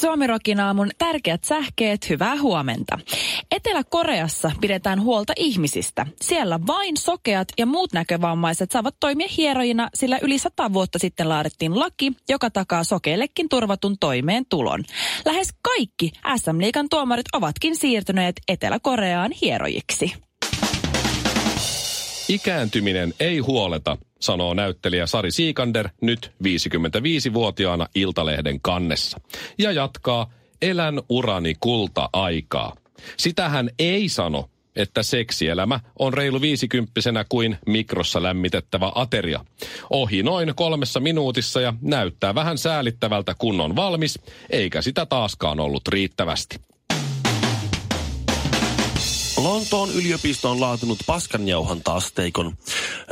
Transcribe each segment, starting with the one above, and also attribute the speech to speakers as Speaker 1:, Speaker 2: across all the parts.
Speaker 1: Suomirokin aamun tärkeät sähkeet, hyvää huomenta. Etelä-Koreassa pidetään huolta ihmisistä. Siellä vain sokeat ja muut näkövammaiset saavat toimia hierojina, sillä yli sata vuotta sitten laadittiin laki, joka takaa sokeillekin turvatun toimeentulon. Lähes kaikki SM-liikan tuomarit ovatkin siirtyneet Etelä-Koreaan hierojiksi.
Speaker 2: Ikääntyminen ei huoleta, sanoo näyttelijä Sari Siikander nyt 55-vuotiaana Iltalehden kannessa. Ja jatkaa, elän urani kulta-aikaa. Sitä hän ei sano, että seksielämä on reilu viisikymppisenä kuin mikrossa lämmitettävä ateria. Ohi noin kolmessa minuutissa ja näyttää vähän säälittävältä kun on valmis, eikä sitä taaskaan ollut riittävästi.
Speaker 3: Lontoon yliopisto on laatinut paskanjauhanta-asteikon.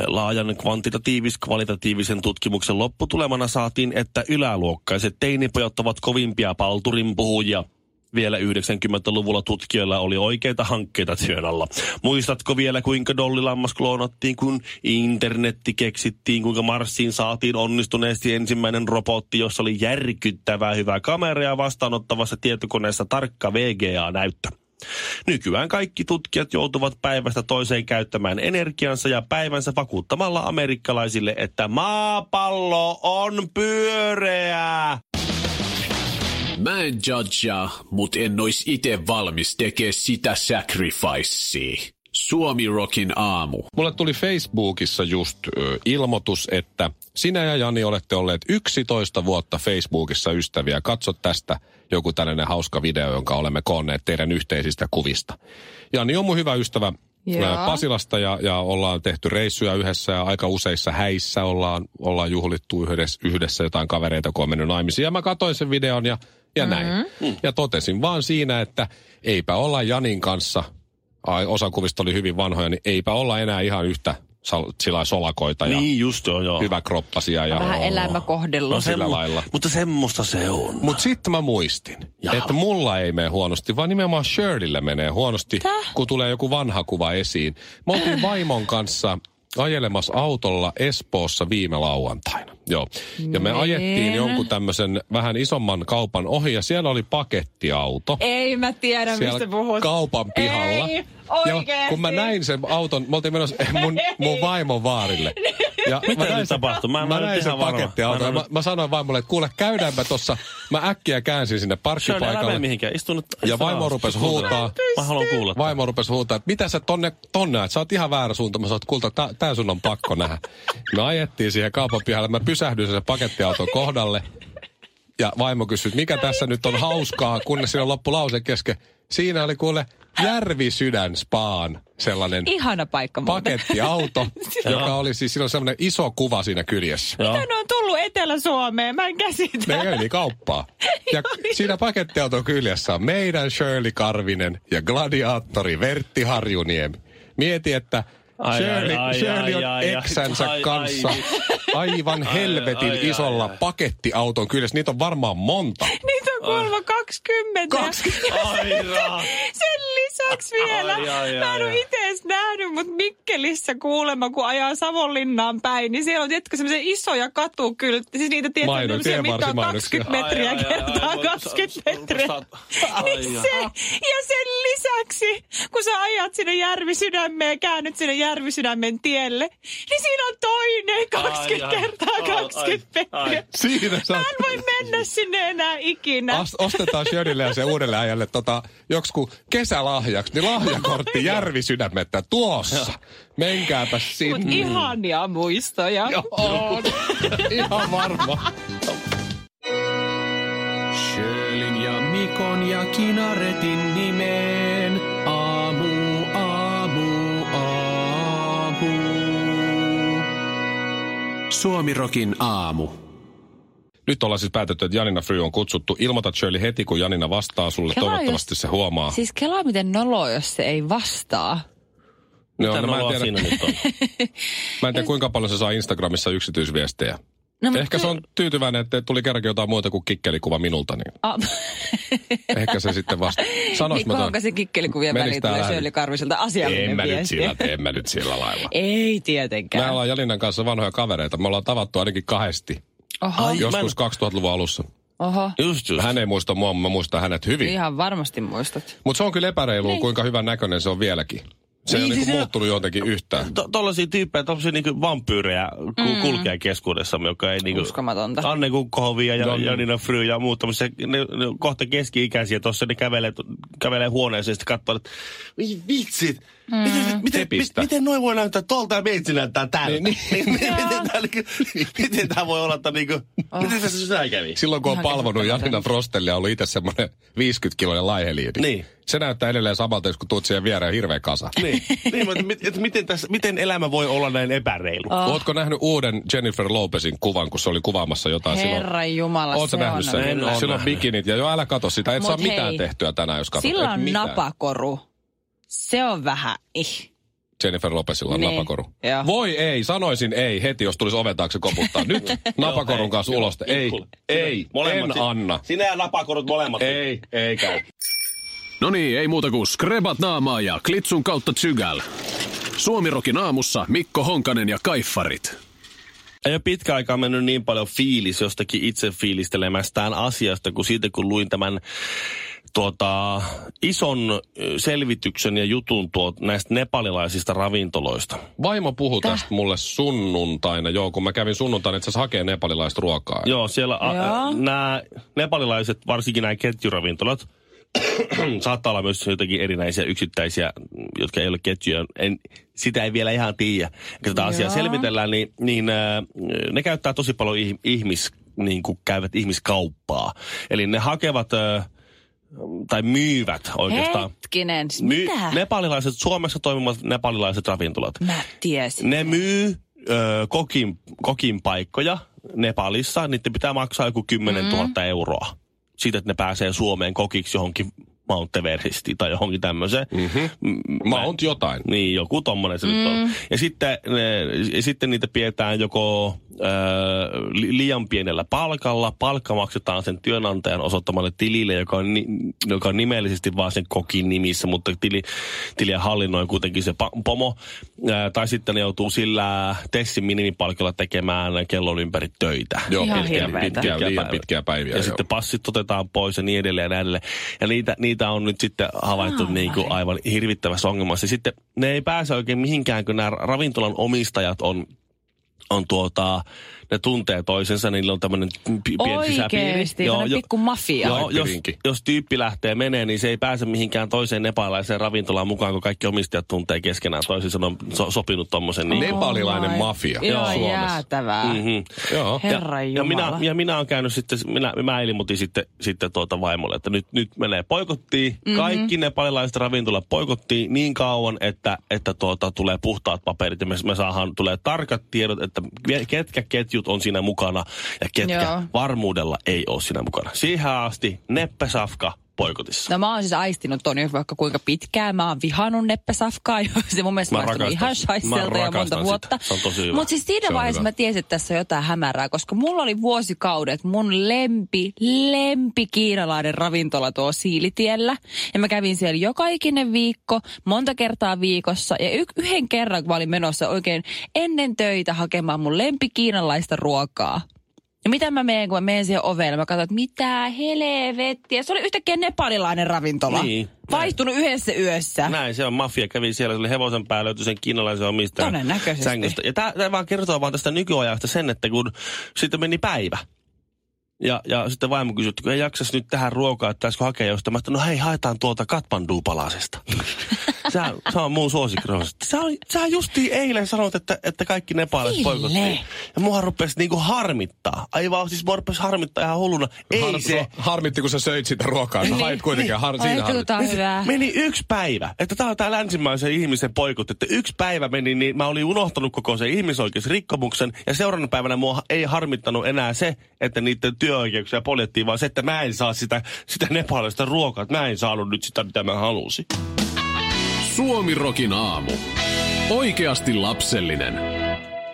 Speaker 3: Laajan kvantitatiivis-kvalitatiivisen tutkimuksen lopputulemana saatiin, että yläluokkaiset teinipojat ovat kovimpia palturin puhujia. Vielä 90-luvulla tutkijoilla oli oikeita hankkeita työn alla. Muistatko vielä, kuinka dollilammas kloonattiin, kun internetti keksittiin, kuinka Marsiin saatiin onnistuneesti ensimmäinen robotti, jossa oli järkyttävää hyvä kamera ja vastaanottavassa tietokoneessa tarkka VGA-näyttö. Nykyään kaikki tutkijat joutuvat päivästä toiseen käyttämään energiansa ja päivänsä vakuuttamalla amerikkalaisille, että maapallo on pyöreä.
Speaker 4: Mä en judgea, mut en ois ite valmis tekee sitä sacrificea. Suomi Rockin aamu.
Speaker 2: Mulle tuli Facebookissa just ö, ilmoitus, että sinä ja Jani olette olleet 11 vuotta Facebookissa ystäviä. Katso tästä joku tällainen hauska video, jonka olemme koonneet teidän yhteisistä kuvista. Jani on mun hyvä ystävä
Speaker 1: Joo.
Speaker 2: Pasilasta ja, ja ollaan tehty reissuja yhdessä ja aika useissa häissä ollaan, ollaan juhlittu yhdessä, yhdessä jotain kavereita, kun on mennyt naimisiin. Ja mä katsoin sen videon ja, ja näin. Mm. Ja totesin vaan siinä, että eipä olla Janin kanssa, ai, osa kuvista oli hyvin vanhoja, niin eipä olla enää ihan yhtä sal, sillä solakoita ja
Speaker 3: Niin just joo, joo.
Speaker 2: hyväkroppasia. Ja,
Speaker 1: Vähän elämäkohdellut.
Speaker 2: No sillä lailla.
Speaker 3: Mutta semmoista se on.
Speaker 2: Mutta sitten mä muistin,
Speaker 3: Jaha.
Speaker 2: että mulla ei mene huonosti, vaan nimenomaan Shirleylle menee huonosti, kun tulee joku vanha kuva esiin. Me oltiin vaimon kanssa ajelemassa autolla Espoossa viime lauantaina. Joo. Ja me
Speaker 1: Nee.
Speaker 2: ajettiin jonkun tämmöisen vähän isomman kaupan ohi ja siellä oli pakettiauto.
Speaker 1: Ei mä tiedä,
Speaker 2: siellä
Speaker 1: mistä puhut.
Speaker 2: kaupan pihalla.
Speaker 1: Ei,
Speaker 2: ja kun mä näin sen auton, me oltiin menossa mun, mun vaimon vaarille. Ja
Speaker 3: Mitä
Speaker 2: mä näin
Speaker 3: nyt tapahtui? Mä
Speaker 2: Mä,
Speaker 3: mä
Speaker 2: näin sen pakettiauton.
Speaker 3: Mä
Speaker 2: Mä, mä, sanoin vaimolle, että kuule käydäänpä tossa. Mä äkkiä käänsin sinne parkkipaikalle.
Speaker 3: mihinkään. Istu nyt.
Speaker 2: Ja vaimo rupesi huutaa.
Speaker 3: Mä haluan kuulla.
Speaker 2: Vaimo rupesi huutaa, että mitä sä tonne, tonne että sä oot ihan väärä suunta. Mä sanoin, että kulta, tää, tää sun on pakko nähdä. Me ajettiin siihen kaupan pihalle. Mä pysähdyin sen pakettiauton kohdalle. Ja vaimo kysyi, mikä tässä nyt on hauskaa, kunnes siinä loppu lause kesken. Siinä oli kuule Järvisydän Spaan sellainen
Speaker 1: Ihana paikka muuten.
Speaker 2: pakettiauto, joka oli siis, siinä on sellainen iso kuva siinä kyljessä.
Speaker 1: Mitä ne on tullut Etelä-Suomeen? Mä en käsitä.
Speaker 2: Ne kävi kauppaa. Ja siinä pakettiauton kyljessä on meidän Shirley Karvinen ja gladiaattori Vertti Harjuniemi. Mieti, että
Speaker 3: Ai,
Speaker 2: Shirley,
Speaker 3: ai, ai,
Speaker 2: Shirley on
Speaker 3: ai, ai,
Speaker 2: eksänsä
Speaker 3: ai,
Speaker 2: kanssa aivan helvetin
Speaker 3: ai, ai,
Speaker 2: isolla
Speaker 3: ai.
Speaker 2: pakettiauton kyljessä. Niitä on varmaan monta.
Speaker 1: Niitä on kuulemma 20.
Speaker 2: 20.
Speaker 3: Ai raa.
Speaker 1: Sen lisäksi vielä.
Speaker 3: Ai, ai,
Speaker 1: mä mutta Mikkelissä kuulemma, kun ajaa Savonlinnaan päin, niin siellä on tietysti semmoisia isoja katukyltti. Siis niitä
Speaker 2: Maino-
Speaker 1: semmoisia, mitkä on
Speaker 2: tienvarsimainoksia.
Speaker 1: 20 metriä
Speaker 3: Ai, ai, ai,
Speaker 1: kertaa
Speaker 3: ai,
Speaker 1: 20
Speaker 3: ai,
Speaker 1: metriä. Niin
Speaker 3: ai.
Speaker 1: se, ja sen lisäksi, kun sä ajat sinne Järvisydämeen ja käännyt sinne Järvisydämen tielle, niin siinä on toinen 20
Speaker 3: Ai, ai.
Speaker 1: kertaa
Speaker 3: Ai,
Speaker 1: 20
Speaker 3: ai,
Speaker 1: metriä.
Speaker 2: Siinä sä
Speaker 1: Mä en voi mennä sinne enää ikinä.
Speaker 2: Ast- ostetaan Shirleylle ja se uudelle äijälle tota, joksiku kesälahjaksi, niin lahjakortti Järvisydämettä tuossa. Menkääpä
Speaker 1: Mut
Speaker 2: sinne.
Speaker 1: ihania muistoja.
Speaker 2: Joo, on. Ihan varma.
Speaker 4: Sjölin ja Mikon ja Kinaretin nimeen. Aamu, aamu, aamu. Suomi Rockin aamu.
Speaker 2: Nyt ollaan siis päätetty, että Janina Fry on kutsuttu. Ilmoitat Shirley heti, kun Janina vastaa sulle.
Speaker 1: Kelaa
Speaker 2: Toivottavasti
Speaker 1: just-
Speaker 2: se huomaa.
Speaker 1: Siis kelaa miten nolo, jos se ei vastaa.
Speaker 2: No,
Speaker 3: Mitä
Speaker 2: no, mä, en tiedä,
Speaker 3: siinä nyt on?
Speaker 2: mä en tiedä, kuinka paljon se saa Instagramissa yksityisviestejä.
Speaker 1: No,
Speaker 2: Ehkä se on tyytyväinen, että tuli kerrankin jotain muuta kuin kikkelikuva minulta, niin
Speaker 1: Ah,
Speaker 2: ehkä se sitten vasta. Sanois
Speaker 1: niin
Speaker 2: mä
Speaker 1: kauanko se kikkelikuvien väliin tulee? Shirley Karviselta asiallinen
Speaker 2: En mä, nyt
Speaker 1: viesti?
Speaker 2: sillä, en mä nyt sillä lailla.
Speaker 1: Ei
Speaker 2: Me
Speaker 1: tietenkään.
Speaker 2: ollaan Jalinan kanssa vanhoja kavereita. Me ollaan tavattu ainakin kahdesti.
Speaker 1: Oho,
Speaker 3: Ai,
Speaker 2: Joskus 2000-luvun alussa.
Speaker 1: oho.
Speaker 3: Just just.
Speaker 2: Hän ei muista mua, mä muistan hänet hyvin.
Speaker 1: Ihan varmasti muistat.
Speaker 2: Mutta se on kyllä epäreilua, kuinka hyvän näköinen se on vieläkin. Se ei
Speaker 3: Niin,
Speaker 2: ole
Speaker 3: siis
Speaker 2: niinku
Speaker 3: se-
Speaker 2: muuttunut jotenkin yhtään.
Speaker 3: To, tollaisia tyyppejä, tollaisia niinku vampyyrejä mm. kulkee keskuudessamme, joka ei niinku...
Speaker 1: Uskomatonta.
Speaker 3: Anne Kukkohovia ja
Speaker 2: No niin.
Speaker 3: Janina Fry ja muut tämmöisiä, ne, ne kohta keski-ikäisiä tuossa, ne kävelee, kävelee huoneeseen ja sitten katsoo, että "Voi vitsit, mm. miten, miten, miten, noin voi näyttää tuolta ja meitsi näyttää tältä?
Speaker 2: Niin,
Speaker 3: Niin, miten, tää, niinku, miten tää voi olla, että niinku,
Speaker 1: Oh.
Speaker 3: miten tässä näin kävi?
Speaker 2: Silloin kun on palvonut. Janina Frostellia, ollut itse semmoinen 50-kiloinen laiheliini.
Speaker 3: Niin.
Speaker 2: Se näyttää edelleen samalta, kun tuut siihen viereen hirveä kasa.
Speaker 3: Niin, niin mutta mit, et miten, tässä, miten elämä voi olla näin epäreilu?
Speaker 1: Oh.
Speaker 2: Ootko nähnyt uuden Jennifer Lopezin kuvan, kun se oli kuvaamassa jotain silloin?
Speaker 1: Herran jumala,
Speaker 2: Ootko
Speaker 1: se
Speaker 2: nähnyt
Speaker 1: on...
Speaker 2: sen? Silloin bikinit ja joo, älä kato sitä. Et
Speaker 1: Mut
Speaker 2: saa mitään
Speaker 1: hei,
Speaker 2: tehtyä tänään, jos katsot.
Speaker 1: Sillä on
Speaker 2: mitään.
Speaker 1: napakoru. Se on vähän ih.
Speaker 2: Jennifer Lopezilla on
Speaker 1: Niin,
Speaker 2: napakoru.
Speaker 1: joo.
Speaker 2: Voi ei, sanoisin ei heti, jos tulisi oven taakse koputtaa. Nyt napakorun
Speaker 3: Joo,
Speaker 2: kanssa ulos. Ei, ei,
Speaker 3: Molemmat
Speaker 2: en
Speaker 3: si-
Speaker 2: anna.
Speaker 3: Sinä ja napakorut molemmat.
Speaker 2: Ei, ei käy.
Speaker 4: No niin, ei muuta kuin skrebat naamaa ja klitsun kautta tsygäl. Suomirokin aamussa Mikko Honkanen ja Kaiffarit.
Speaker 3: Ei ole pitkä aikaa mennyt niin paljon fiilis jostakin itse fiilistelemästään asiasta, kuin siitä kun luin tämän tuota, ison selvityksen ja jutun tuot, näistä nepalilaisista ravintoloista.
Speaker 2: Vaimo puhui tästä mulle sunnuntaina, joo, kun mä kävin sunnuntaina itse asiassa hakee nepalilaista ruokaa.
Speaker 3: Joo, siellä a,
Speaker 1: Joo.
Speaker 3: a, nämä nepalilaiset, varsinkin nämä ketjuravintolat, saattaa olla myös jotenkin erinäisiä yksittäisiä, jotka ei ole ketjuja. En, sitä ei vielä ihan tiedä. Kun tätä asiaa selvitellään, niin, niin äh, ne käyttää tosi paljon ih- ihmis, niin kuin käyvät ihmiskauppaa. Eli ne hakevat äh, tai myyvät oikeastaan.
Speaker 1: Hetkinen,
Speaker 3: Myy,
Speaker 1: mitä?
Speaker 3: nepalilaiset, Suomessa toimivat nepalilaiset ravintolat.
Speaker 1: Mä tiesin.
Speaker 3: Ne myy ö, kokin, kokin paikkoja Nepalissa. Niiden pitää maksaa joku 10 000 mm. euroa. Siitä, että ne pääsee Suomeen kokiksi johonkin Mount Everestiin tai johonkin tämmöiseen. Mm-hmm.
Speaker 2: Mä oon jotain.
Speaker 3: Niin, joku tommonen se mm. nyt on. Ja sitten, ne, ja sitten niitä pidetään joko li, liian pienellä palkalla. Palkka maksetaan sen työnantajan osoittamalle tilille, joka on, ni, joka on nimellisesti vaan sen kokin nimissä, mutta tili, tiliä hallinnoi kuitenkin se pa, pomo. Ö, tai sitten ne joutuu sillä Tessin minimipalkalla tekemään kellon ympäri töitä.
Speaker 2: Joo,
Speaker 1: Ihan
Speaker 2: pitkiä, pitkiä, liian
Speaker 3: päivää.
Speaker 2: pitkiä päiviä.
Speaker 3: Ja
Speaker 2: joo.
Speaker 3: sitten passit otetaan pois ja niin edelleen ja näin edelleen. Ja niitä, niitä on nyt sitten havaittu
Speaker 1: Ai.
Speaker 3: niin kuin aivan hirvittävässä ongelmassa. Ja sitten ne ei pääse oikein mihinkään, kun nämä ravintolan omistajat on, on tuota, ne tuntee toisensa, niillä on tämmöinen pi- pieni sisäpiiri.
Speaker 1: Oikeesti, tämmönen pikku mafia.
Speaker 3: Joo, jos, jos tyyppi lähtee menee, niin se ei pääse mihinkään toiseen nepalaiseen ravintolaan mukaan, kun kaikki omistajat tuntee keskenään. Toisin sanoen so, sopinut tommosen. Niin,
Speaker 2: Nepalilainen
Speaker 1: my-
Speaker 2: mafia
Speaker 1: Ihan
Speaker 2: Suomessa.
Speaker 1: jäätävää.
Speaker 3: mm-hmm.
Speaker 2: Joo.
Speaker 1: Herran
Speaker 3: ja, minä,
Speaker 1: Jumala.
Speaker 3: ja minä olen käynyt sitten, minä, mä ilmoitin sitten, sitten tuota vaimolle, että nyt, nyt menee poikottiin.
Speaker 1: Mhm.
Speaker 3: Mm-hmm. Kaikki nepalilaiset ravintolat poikottiin niin kauan, että, että tuota, tulee puhtaat paperit ja me, me saadaan, tulee tarkat tiedot, että ketkä ketjut on siinä mukana ja ketkä
Speaker 1: Joo.
Speaker 3: varmuudella ei ole siinä mukana. Siihen asti Neppe Safka poikotissa.
Speaker 1: No mä oon siis aistinut ton jo vaikka kuinka pitkään. Mä oon vihannut neppesafkaa jo. Se mun mielestä
Speaker 3: Mä
Speaker 1: maistunut ihan
Speaker 3: Mä
Speaker 1: jo monta vuotta.
Speaker 3: sitä. Se on tosi hyvä.
Speaker 1: Mutta siis siinä vaiheessa mä tiesin, että tässä on jotain hämärää, koska mulla oli vuosikaudet mun lempi, lempi kiinalainen ravintola tuo Siilitiellä. Ja mä kävin siellä joka ikinen viikko, monta kertaa viikossa. Ja y- yhden kerran, kun mä olin menossa oikein ennen töitä hakemaan mun lempi kiinalaista ruokaa. Ja mitä mä menen, kun mä menen siihen ovelle, mä katson, että mitä helvettiä. Se oli yhtäkkiä nepalilainen ravintola.
Speaker 3: Niin, näin.
Speaker 1: Vaihtunut yhdessä yössä.
Speaker 3: Näin, se on mafia. Kävi siellä, se oli hevosen päällä, löytyi sen kiinalaisen omistajan
Speaker 1: Todennäköisesti.
Speaker 3: sängystä. Ja tämä vaan kertoo vaan tästä nykyajasta sen, että kun sitten meni päivä. Ja, ja sitten vaimo kysyi, että kun ei jaksas nyt tähän ruokaa, että pitäisikö hakea jostain. Mä että no hei, haetaan tuolta Katmandu-palasesta. Sä, sä on mun suosikkirohus. Sä, sä justiin eilen sanoit, että, että kaikki nepalaiset
Speaker 1: Ville.
Speaker 3: poikottiin. Ja mua rupesi niinku harmittaa. Aivan siis mua rupesi harmittaa ihan hulluna. Ei
Speaker 2: Har,
Speaker 3: se.
Speaker 2: Harmitti, kun sä söit sitä ruokaa. Sä
Speaker 3: Niin,
Speaker 2: hait kuitenkin.
Speaker 3: niin.
Speaker 2: Har,
Speaker 1: Ai,
Speaker 2: siinä harmitti.
Speaker 1: hyvää.
Speaker 3: Meni yksi päivä. Että tää on tää länsimaisen ihmisen poikut. Että yksi päivä meni, niin mä olin unohtanut koko sen ihmisoikeusrikkomuksen. Ja seuraavana päivänä mua ei harmittanut enää se, että niiden työoikeuksia poljettiin, vaan se, että mä en saa sitä, sitä nepalaista ruokaa. Että mä en saanut nyt sitä, mitä mä halusin.
Speaker 4: Suomirokin aamu. Oikeasti lapsellinen.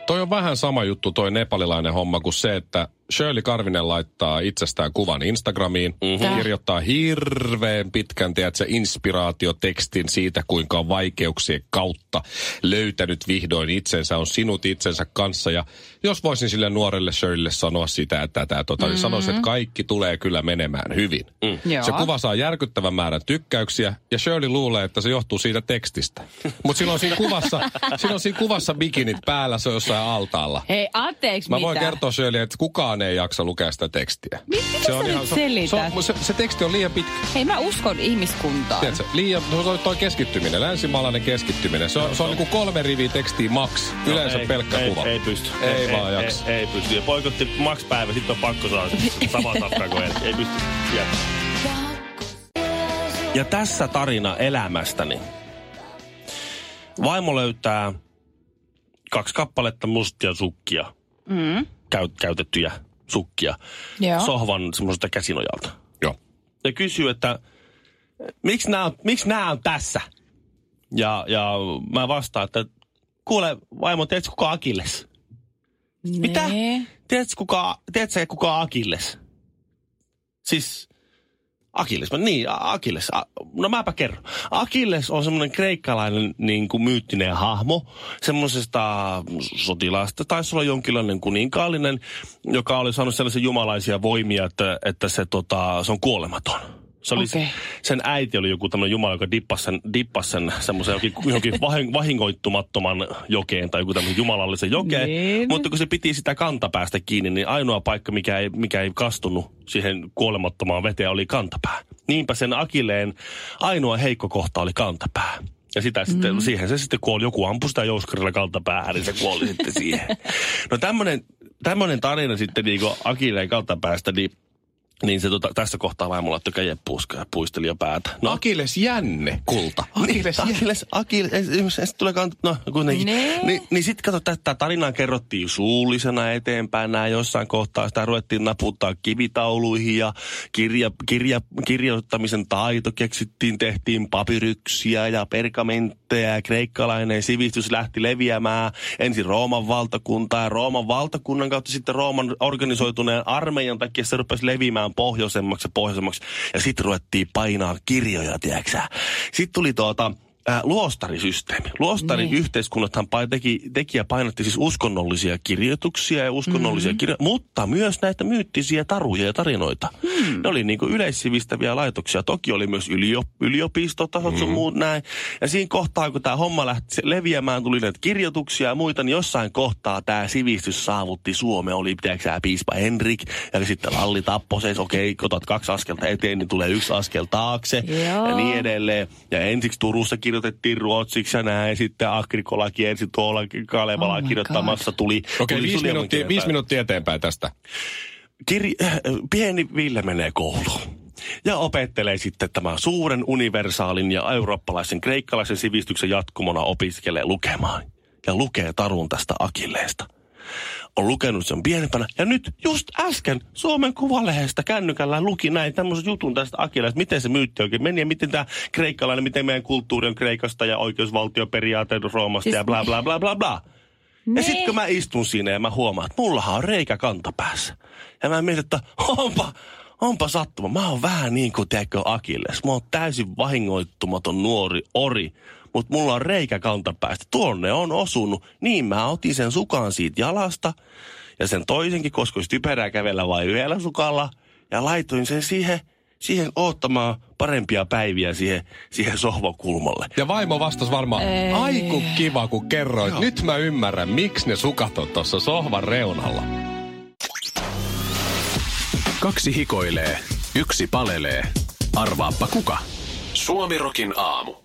Speaker 2: Toi on vähän sama juttu toi nepalilainen homma kuin se, että Shirley Karvinen laittaa itsestään kuvan Instagramiin, mm-hmm. kirjoittaa hirveän pitkän, tiedätkö, inspiraatiotekstin siitä, kuinka on vaikeuksien kautta löytänyt vihdoin itsensä, on sinut itsensä kanssa. Ja jos voisin sille nuorelle Shirleylle sanoa sitä, että tämä tota, mm-hmm. sanoisin, että kaikki tulee kyllä menemään hyvin. Mm.
Speaker 1: Joo.
Speaker 2: Se kuva saa järkyttävän määrän tykkäyksiä ja Shirley luulee, että se johtuu siitä tekstistä. Mutta silloin siinä kuvassa, silloin siinä kuvassa bikinit päällä, se on jossain altaalla.
Speaker 1: Hei, anteeksi
Speaker 2: Mä
Speaker 1: mitä?
Speaker 2: voin kertoa Shirley, että kukaan ei jaksa lukea sitä tekstiä.
Speaker 1: Mitä sä nyt
Speaker 2: se,
Speaker 1: selität?
Speaker 2: se, on, se, se teksti on liian pitkä.
Speaker 1: Hei, mä uskon ihmiskuntaan.
Speaker 2: Tiedätkö, liian, toi, toi keskittyminen, länsimaalainen keskittyminen. Se on, se on niinku kolme riviä tekstiä max, yleensä
Speaker 3: ei,
Speaker 2: pelkkä
Speaker 3: ei,
Speaker 2: kuva.
Speaker 3: Ei, pysty.
Speaker 2: Ei vaan jaksa.
Speaker 3: Ei, ei pysty. Ja poikotti max päivä, sitten on pakko saada sama safka kuin eilen. Ei pysty. Jep. Ja tässä tarina elämästäni. Vaimo löytää kaksi kappaletta mustia sukkia.
Speaker 1: Mm.
Speaker 3: Käy, käytettyjä sukkia.
Speaker 1: Joo.
Speaker 3: Sohvan semmoiselta käsinojalta.
Speaker 2: Joo.
Speaker 3: ja kysyy, että miksi nämä on, miksi nämä on tässä? Ja, ja mä vastaan, että kuule vaimo, tiedätkö kuka Akilles? Mitä?
Speaker 1: Nee.
Speaker 3: Tiedätkö kuka, tiedätkö kuka Akilles? Siis Akilles, niin, Akilles. A- No mäpä kerron. Akilles on semmoinen kreikkalainen niin kuin myyttinen hahmo, semmoisesta sotilaasta, taisi olla jonkinlainen kuninkaallinen, joka oli saanut sellaisia jumalaisia voimia, että, että se, tota, se on kuolematon. Se oli,
Speaker 1: Okei.
Speaker 3: Sen äiti oli joku tämmöinen jumala, joka dippasi sen, dippasi sen semmoisen johonkin, johonkin vahin- vahingoittumattoman jokeen tai joku tämmöisen jumalallisen jokeen.
Speaker 1: Niin.
Speaker 3: Mutta kun se piti sitä kantapäästä kiinni, niin ainoa paikka, mikä ei, mikä ei kastunut siihen kuolemattomaan veteen, oli kantapää. Niinpä sen Akilleen ainoa heikko kohta oli kantapää. Ja sitä sitten, siihen se sitten kuoli. Joku ampui sitä jouskarilla kantapäähän, niin se kuoli sitten siihen. No tämmönen, tämmönen tarina sitten niin Akilleen kantapäästä, niin niin se tota, tässä kohtaa vaimo laittoi käden puuskaan ja puisteli jo päätä. No,
Speaker 2: Akilles jänne, kulta.
Speaker 3: Niin,
Speaker 2: jänne.
Speaker 3: Akilles, Akilles, Akilles, sitten tulee kant... No, kuitenkin.
Speaker 1: Nee.
Speaker 3: Niin, niin sitten kato, tätä tarinaa kerrottiin suullisena eteenpäin. Nämä jossain kohtaa sitä ruvettiin naputtaa kivitauluihin ja kirja, kirja, kirjoittamisen taito keksittiin, tehtiin papyryksiä ja pergamentteja ja kreikkalainen sivistys lähti leviämään ensin Rooman valtakuntaa ja Rooman valtakunnan kautta sitten Rooman organisoituneen armeijan takia se rupesi leviämään pohjoisemmaksi ja pohjoisemmaksi. Ja sitten ruvettiin painaa kirjoja, tiedätkö Sitten tuli tuota äh, luostarisysteemi. Luostarin
Speaker 1: Niin.
Speaker 3: yhteiskunnathan pa- teki, teki ja painotti siis uskonnollisia kirjoituksia ja uskonnollisia mm-hmm. kirjoja, mutta myös näitä myyttisiä taruja ja tarinoita. Mm. Ne oli niin kuin yleissivistäviä laitoksia. Toki oli myös ylio, yliopistotasot mm-hmm. muut näin. Ja siinä kohtaa, kun tämä homma lähti leviämään, tuli näitä kirjoituksia ja muita, niin jossain kohtaa tämä sivistys saavutti Suomea. Oli, tiedätkö sä, piispa Henrik ja sitten Lalli Tapposeis. Okei, kotat kaksi askelta eteen, niin tulee yksi askel taakse
Speaker 1: Joo.
Speaker 3: ja niin edelleen. Ja ensiksi Turussa kirjoitettiin ruotsiksi ja näin. Sitten Agrikola kiersi tuolla Kalevala
Speaker 1: Oh
Speaker 3: kirjoittamassa. Tuli,
Speaker 2: Okei,
Speaker 3: tuli
Speaker 2: viisi, minuuttia, viisi minuuttia eteenpäin tästä.
Speaker 3: Kir- äh, pieni Ville menee kouluun ja opettelee sitten tämän suuren universaalin ja eurooppalaisen kreikkalaisen sivistyksen jatkumona opiskelee lukemaan. Ja lukee tarun tästä Akilleesta. On lukenut sen pienempänä. Ja nyt just äsken Suomen Kuvalehdestä kännykällä luki näin tämmöisen jutun tästä Akilleesta. Miten se myytti oikein meni ja miten tämä kreikkalainen, miten meidän kulttuuri on Kreikasta ja oikeusvaltioperiaate Roomasta
Speaker 1: Siis-
Speaker 3: ja bla bla bla bla bla. Ja
Speaker 1: Nee.
Speaker 3: sitten kun mä istun siinä ja mä huomaan, että mullahan on reikä kantapäässä. Ja mä mietin, että onpa, onpa sattuma. Mä oon vähän niin kuin tiedätkö Akilles. Mä oon täysin vahingoittumaton nuori ori. Mutta mulla on reikä kantapäästä. Tuonne on osunut. Niin mä otin sen sukan siitä jalasta. Ja sen toisenkin, koska olisi typerää kävellä vain yhdellä sukalla. Ja laitoin sen siihen, siihen oottamaan parempia päiviä siihen, siihen sohvakulmalle.
Speaker 2: Ja vaimo vastasi varmaan, aiku kiva kun kerroit. Nyt mä ymmärrän, miksi ne sukat on tuossa sohvan reunalla.
Speaker 4: Kaksi hikoilee, yksi palelee. Arvaappa kuka? Suomirokin aamu.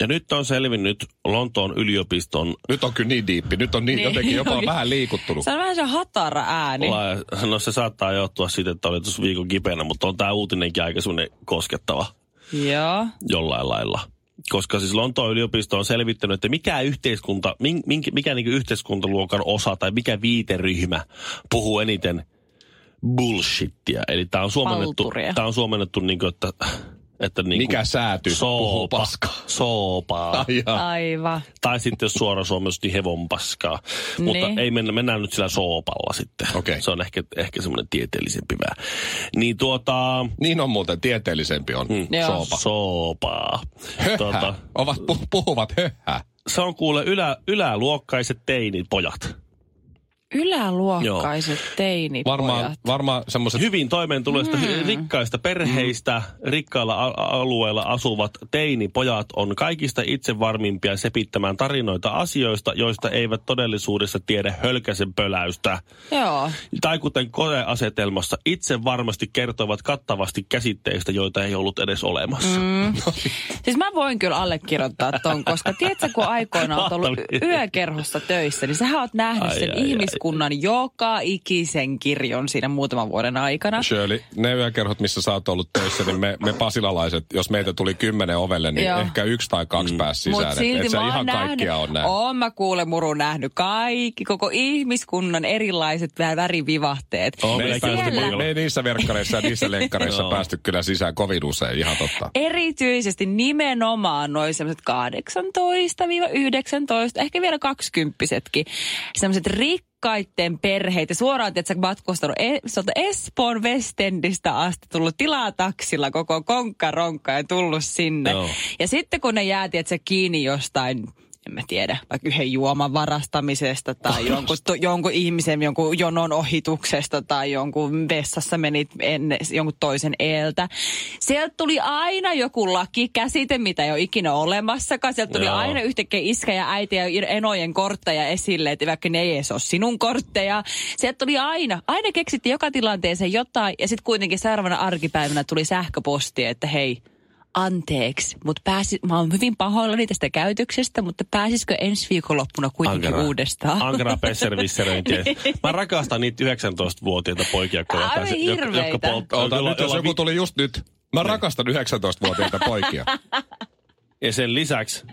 Speaker 3: Ja nyt on selvinnyt Lontoon yliopiston
Speaker 2: Nyt on kyllä niin diippi. Nyt on niin,
Speaker 1: Niin,
Speaker 2: jotenkin jopa
Speaker 1: onkin.
Speaker 2: vähän liikuttunut.
Speaker 1: Se on vähän se hatara ääni.
Speaker 3: la- No se saattaa johtua siitä, että oli tuossa viikon kipeänä, mutta on tämä uutinenkin aika semmoinen koskettava
Speaker 1: Joo.
Speaker 3: jollain lailla. Koska siis Lontoon yliopisto on selvittänyt, että mikä yhteiskunta, min- minkä, mikä niin yhteiskuntaluokan osa tai mikä viiteryhmä puhuu eniten bullshittia. Eli tämä on suomennettu, tää on suomennettu niin kuin, että, että niin
Speaker 2: Mikä sääty
Speaker 3: soopa, soopaa.
Speaker 1: Aivan.
Speaker 3: Tai sitten jos suora suomessa, niin hevon paskaa. Mutta
Speaker 1: Niin.
Speaker 3: ei mennä, mennään nyt sillä soopalla sitten.
Speaker 2: Okei.
Speaker 3: Se on ehkä, ehkä semmoinen tieteellisempi vähän. Niin tuota,
Speaker 2: Niin on muuten tieteellisempi on
Speaker 3: Mm.
Speaker 2: Soopa.
Speaker 3: soopaa.
Speaker 2: Höhä.
Speaker 3: Tuota,
Speaker 2: Ovat, pu, puhuvat höhää.
Speaker 3: se on kuule ylä, yläluokkaiset teinit pojat.
Speaker 1: Yläluokkaiset teinipojat.
Speaker 2: Varmaan, varmaan semmoiset
Speaker 3: Hyvin toimeentuloista, mm. rikkaista perheistä, mm. rikkailla alueilla asuvat teinipojat on kaikista itsevarmimpia sepittämään tarinoita asioista, joista eivät todellisuudessa tiedä hölkäsen pöläystä.
Speaker 1: Joo.
Speaker 3: Tai kuten koeasetelmassa itse varmasti kertovat kattavasti käsitteistä, joita ei ollut edes olemassa. Mm.
Speaker 1: Siis mä voin kyllä allekirjoittaa ton, koska tiedätkö, kun aikoina oot ollut yökerhossa töissä, niin sähän oot nähnyt
Speaker 3: Ai,
Speaker 1: sen
Speaker 3: ai, ai.
Speaker 1: Ihmiskunnan joka ikisen kirjon siinä muutaman vuoden aikana.
Speaker 2: Shirley, ne yökerhot, missä sä oot ollut töissä, niin me, me pasilalaiset, jos meitä tuli kymmenen ovelle, niin
Speaker 1: Joo.
Speaker 2: ehkä yksi tai kaksi mm. pääsi sisään.
Speaker 1: Mut
Speaker 2: Et-
Speaker 1: silti
Speaker 2: et sä
Speaker 1: mä oon
Speaker 2: ihan
Speaker 1: nähnyt,
Speaker 2: kaikkia on nähnyt.
Speaker 1: Oon mä kuule muru nähnyt kaikki, koko ihmiskunnan erilaiset vä- värivivahteet.
Speaker 3: On,
Speaker 2: Me ei,
Speaker 3: Siellä-
Speaker 2: me ei niissä verkkareissa ja niissä lenkkareissa
Speaker 3: Joo.
Speaker 2: päästy kyllä sisään kovin usein, ihan totta.
Speaker 1: Erityisesti nimenomaan noin semmoiset 18-19, ehkä vielä 20 Semmoiset rikkaitten perheitä. Suoraan, että sä matkustanut e- Espoon Westendistä asti tullut tilaa taksilla koko konkkaronkka ja tullut sinne.
Speaker 3: Joo.
Speaker 1: Ja sitten kun ne jäätiin, että sä kiinni jostain en mä tiedä, vaikka yhden juoman varastamisesta tai jonkun, to, jonkun ihmisen jonkun jonon ohituksesta tai jonkun vessassa menit ennen, jonkun toisen eeltä. Sieltä tuli aina joku lakikäsite, mitä ei ole ikinä olemassakaan. Sieltä tuli
Speaker 3: Joo.
Speaker 1: aina yhtäkkiä iskä ja äiti ja enojen kortteja esille, että vaikka ne ei edes ole sinun kortteja. Sieltä tuli aina, aina keksittiin joka tilanteeseen jotain ja sitten kuitenkin seuraavana arkipäivänä tuli sähköposti, että hei, anteeksi, mutta pääsi, mä oon hyvin pahoillani tästä käytöksestä, mutta pääsisikö ensi viikonloppuna kuitenkin
Speaker 3: Ankara.
Speaker 1: uudestaan?
Speaker 3: Ankara pesservisseröintiä. Mä rakastan niitä 19-vuotiaita poikia,
Speaker 1: Aivan
Speaker 3: jotka, jotka, polttaa.
Speaker 2: Ota,
Speaker 3: jolla-
Speaker 2: nyt, jos joku tuli just nyt. Mä rakastan 19-vuotiaita poikia.
Speaker 3: Ja sen lisäksi,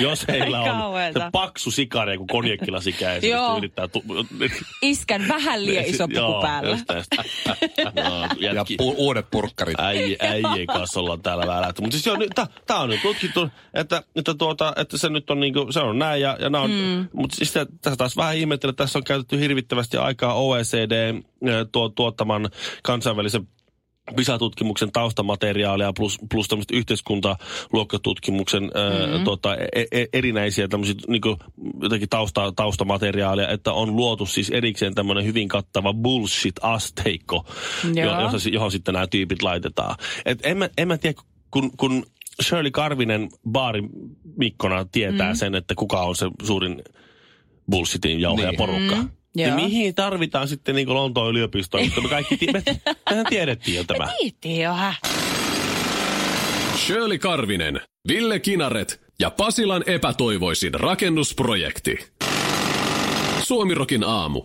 Speaker 3: jos heillä on
Speaker 1: kauheeta.
Speaker 3: se paksu sikari, kun konjekkilasi käy, ja yrittää... Tu-
Speaker 1: Iskän vähän liian iso puku
Speaker 3: Joo,
Speaker 1: päällä.
Speaker 3: No,
Speaker 2: Ja pu- uudet purkkarit.
Speaker 3: Äijä, äijien kanssa ollaan täällä vähän. Mutta siis joo, tämä on nyt tutkittu, että, että, tuota, että se nyt on niinku, se on näin ja, ja on, mm. mutta siis tässä taas vähän ihmettelen, että tässä on käytetty hirvittävästi aikaa OECD tuo, tuottaman kansainvälisen PISA-tutkimuksen taustamateriaalia plus, plus tämmöistä yhteiskuntaluokkatutkimuksen mm-hmm. ää, tota, e, e, erinäisiä tämmöisiä niin jotenkin tausta, taustamateriaalia, että on luotu siis erikseen tämmöinen hyvin kattava bullshit-asteikko,
Speaker 1: Joo.
Speaker 3: jo, jossa, johon sitten nämä tyypit laitetaan. Et en, mä, en mä tiedä, kun, kun Shirley Karvinen baarimikkona tietää mm. sen, että kuka on se suurin bullshitin jauheja
Speaker 2: Niin.
Speaker 3: porukka.
Speaker 1: Mm,
Speaker 3: Ja
Speaker 1: joo.
Speaker 3: mihin tarvitaan sitten niin Lontoon yliopistoon, mutta me kaikki ti- me, mehän tiedettiin jo tämä.
Speaker 1: Kiitti jo, hä?
Speaker 4: Shirley Karvinen, Ville Kinaret ja Pasilan epätoivoisin rakennusprojekti. Suomirokin aamu.